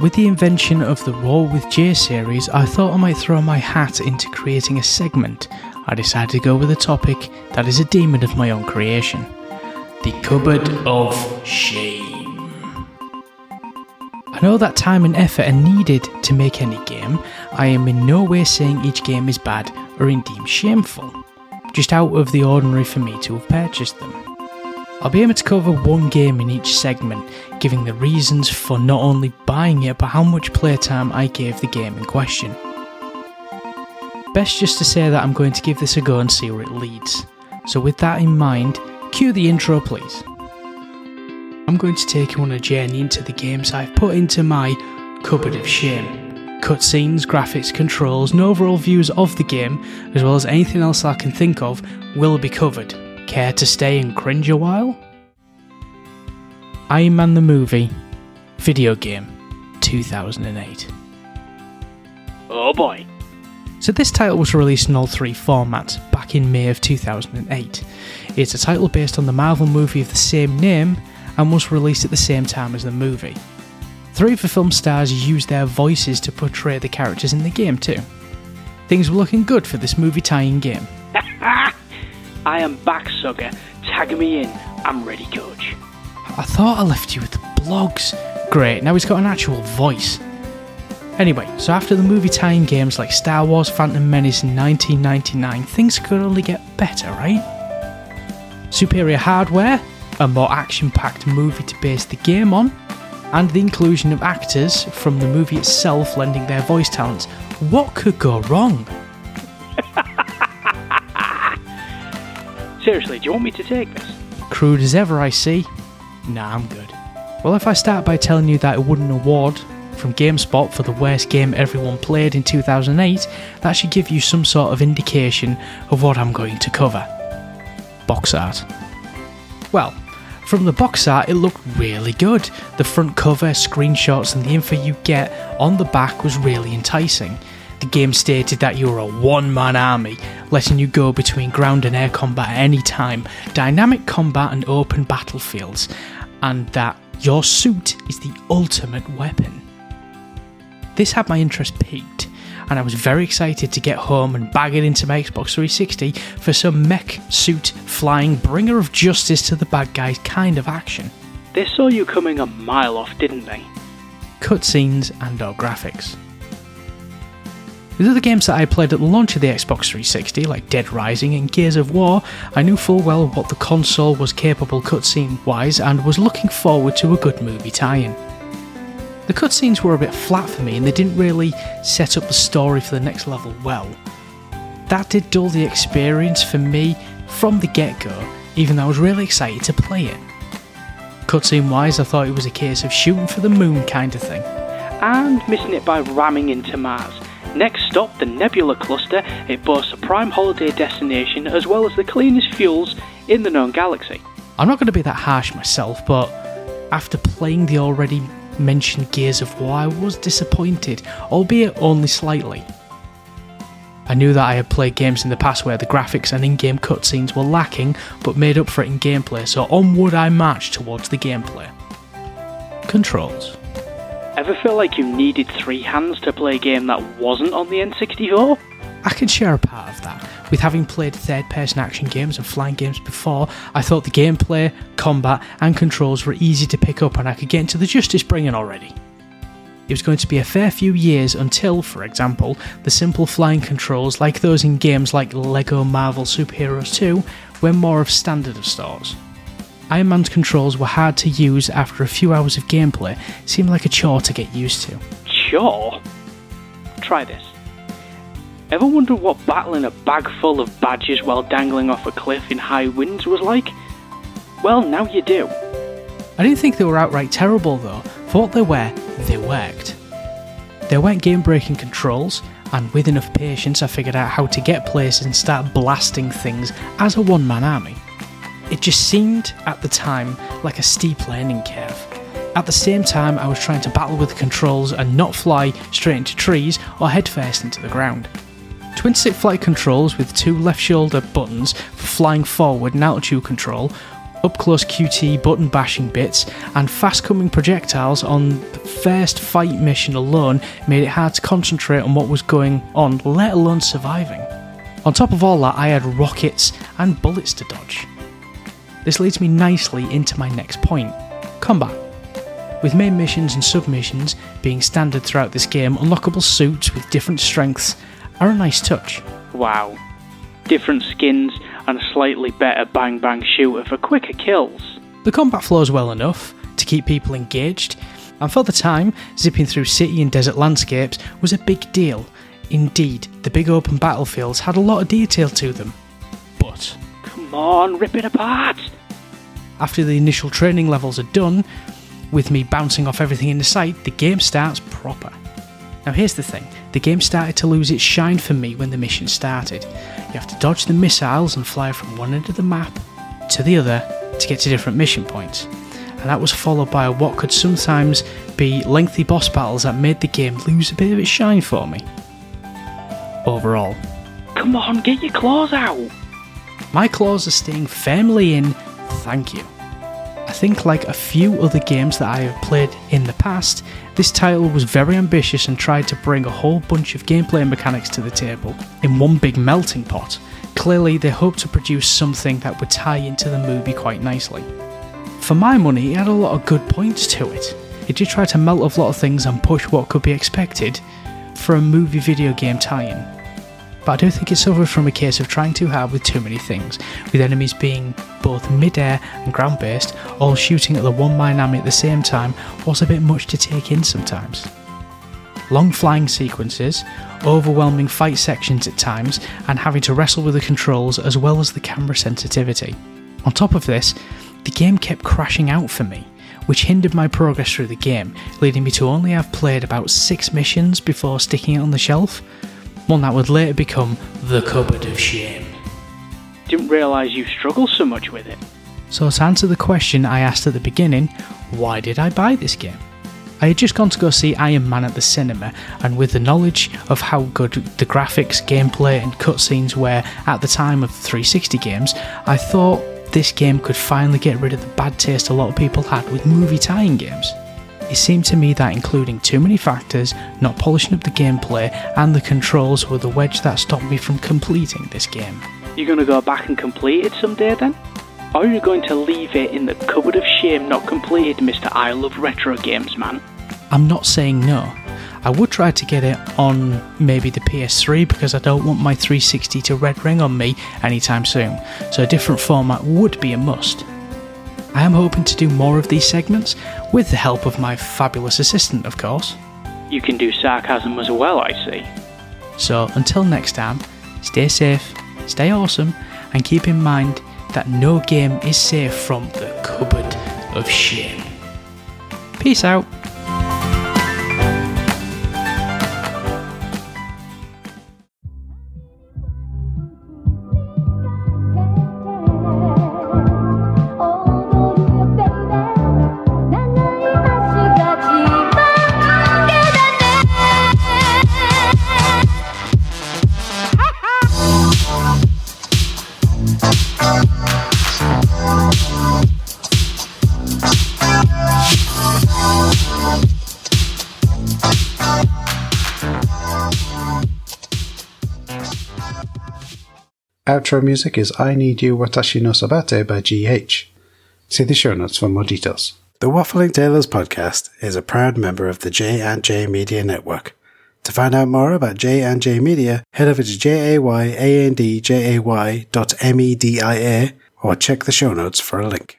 With the invention of the War with J series, I thought I might throw my hat into creating a segment. I decided to go with a topic that is a demon of my own creation the Cupboard of Shame. I know that time and effort are needed to make any game. I am in no way saying each game is bad or indeed shameful, just out of the ordinary for me to have purchased them. I'll be able to cover one game in each segment, giving the reasons for not only buying it but how much playtime I gave the game in question. Best just to say that I'm going to give this a go and see where it leads. So, with that in mind, cue the intro, please. I'm going to take you on a journey into the games I've put into my cupboard of shame. Cutscenes, graphics, controls, and overall views of the game, as well as anything else I can think of, will be covered. Care to stay and cringe a while? Iron Man the Movie, Video Game, 2008. Oh boy. So, this title was released in all three formats back in May of 2008. It's a title based on the Marvel movie of the same name and was released at the same time as the movie. Three of the film stars used their voices to portray the characters in the game too. Things were looking good for this movie tie in game. I am back, sucker. Tag me in. I'm ready, coach. I thought I left you with the blogs. Great, now he's got an actual voice. Anyway, so after the movie tie-in games like Star Wars Phantom Menace in 1999, things could only get better, right? Superior hardware, a more action-packed movie to base the game on, and the inclusion of actors from the movie itself lending their voice talents. What could go wrong? Seriously, do you want me to take this? Crude as ever, I see. Nah, I'm good. Well, if I start by telling you that it won an award from GameSpot for the worst game everyone played in 2008, that should give you some sort of indication of what I'm going to cover. Box art. Well, from the box art, it looked really good. The front cover, screenshots, and the info you get on the back was really enticing. The game stated that you are a one man army, letting you go between ground and air combat at any time, dynamic combat and open battlefields, and that your suit is the ultimate weapon. This had my interest piqued, and I was very excited to get home and bag it into my Xbox 360 for some mech suit flying bringer of justice to the bad guys kind of action. They saw you coming a mile off, didn't they? Cutscenes and our graphics. With other games that I played at the launch of the Xbox 360, like Dead Rising and Gears of War, I knew full well what the console was capable cutscene wise and was looking forward to a good movie tie in. The cutscenes were a bit flat for me and they didn't really set up the story for the next level well. That did dull the experience for me from the get go, even though I was really excited to play it. Cutscene wise, I thought it was a case of shooting for the moon kind of thing. And missing it by ramming into Mars. Next stop, the Nebula Cluster. It boasts a prime holiday destination as well as the cleanest fuels in the known galaxy. I'm not going to be that harsh myself, but after playing the already mentioned Gears of War, I was disappointed, albeit only slightly. I knew that I had played games in the past where the graphics and in game cutscenes were lacking, but made up for it in gameplay, so onward I marched towards the gameplay. Controls. Ever feel like you needed three hands to play a game that wasn't on the N64? I can share a part of that. With having played third person action games and flying games before, I thought the gameplay, combat, and controls were easy to pick up and I could get into the Justice Bringer already. It was going to be a fair few years until, for example, the simple flying controls, like those in games like LEGO Marvel Superheroes 2, were more of standard of stores. Iron Man's controls were hard to use after a few hours of gameplay, it seemed like a chore to get used to. Sure. Try this. Ever wondered what battling a bag full of badges while dangling off a cliff in high winds was like? Well, now you do. I didn't think they were outright terrible though. For what they were, they worked. They weren't game breaking controls, and with enough patience, I figured out how to get places and start blasting things as a one man army. It just seemed, at the time, like a steep learning curve. At the same time, I was trying to battle with the controls and not fly straight into trees or headfirst into the ground. Twin stick flight controls with two left shoulder buttons for flying forward and altitude control up close QT button bashing bits, and fast coming projectiles on the first fight mission alone made it hard to concentrate on what was going on, let alone surviving. On top of all that, I had rockets and bullets to dodge. This leads me nicely into my next point combat. With main missions and submissions being standard throughout this game, unlockable suits with different strengths are a nice touch. Wow. Different skins and a slightly better bang bang shooter for quicker kills. The combat flows well enough to keep people engaged, and for the time, zipping through city and desert landscapes was a big deal. Indeed, the big open battlefields had a lot of detail to them. But, Come on, rip it apart! After the initial training levels are done, with me bouncing off everything in the sight, the game starts proper. Now, here's the thing the game started to lose its shine for me when the mission started. You have to dodge the missiles and fly from one end of the map to the other to get to different mission points. And that was followed by what could sometimes be lengthy boss battles that made the game lose a bit of its shine for me. Overall, Come on, get your claws out! my claws are staying firmly in, thank you. I think, like a few other games that I have played in the past, this title was very ambitious and tried to bring a whole bunch of gameplay mechanics to the table in one big melting pot. Clearly, they hoped to produce something that would tie into the movie quite nicely. For my money, it had a lot of good points to it. It did try to melt a lot of things and push what could be expected for a movie video game tie in but I don't think it suffered from a case of trying too hard with too many things, with enemies being both mid-air and ground-based, all shooting at the one Miami at the same time was a bit much to take in sometimes. Long flying sequences, overwhelming fight sections at times, and having to wrestle with the controls as well as the camera sensitivity. On top of this, the game kept crashing out for me, which hindered my progress through the game, leading me to only have played about six missions before sticking it on the shelf, one that would later become the Cupboard of Shame. Didn't realise you struggled so much with it. So, to answer the question I asked at the beginning, why did I buy this game? I had just gone to go see Iron Man at the cinema, and with the knowledge of how good the graphics, gameplay, and cutscenes were at the time of the 360 games, I thought this game could finally get rid of the bad taste a lot of people had with movie tie in games. It seemed to me that including too many factors, not polishing up the gameplay, and the controls were the wedge that stopped me from completing this game. You're gonna go back and complete it someday then? Or are you going to leave it in the cupboard of shame not completed, Mr. I love retro games man? I'm not saying no. I would try to get it on maybe the PS3 because I don't want my 360 to red ring on me anytime soon, so a different format would be a must. I am hoping to do more of these segments, with the help of my fabulous assistant, of course. You can do sarcasm as well, I see. So until next time, stay safe, stay awesome, and keep in mind that no game is safe from the cupboard of shame. Peace out. Outro music is I Need You Watashi no Sabate by GH. See the show notes for more details. The Waffling Taylors podcast is a proud member of the J and J Media Network. To find out more about J and J Media, head over to jayandjay dot media or check the show notes for a link.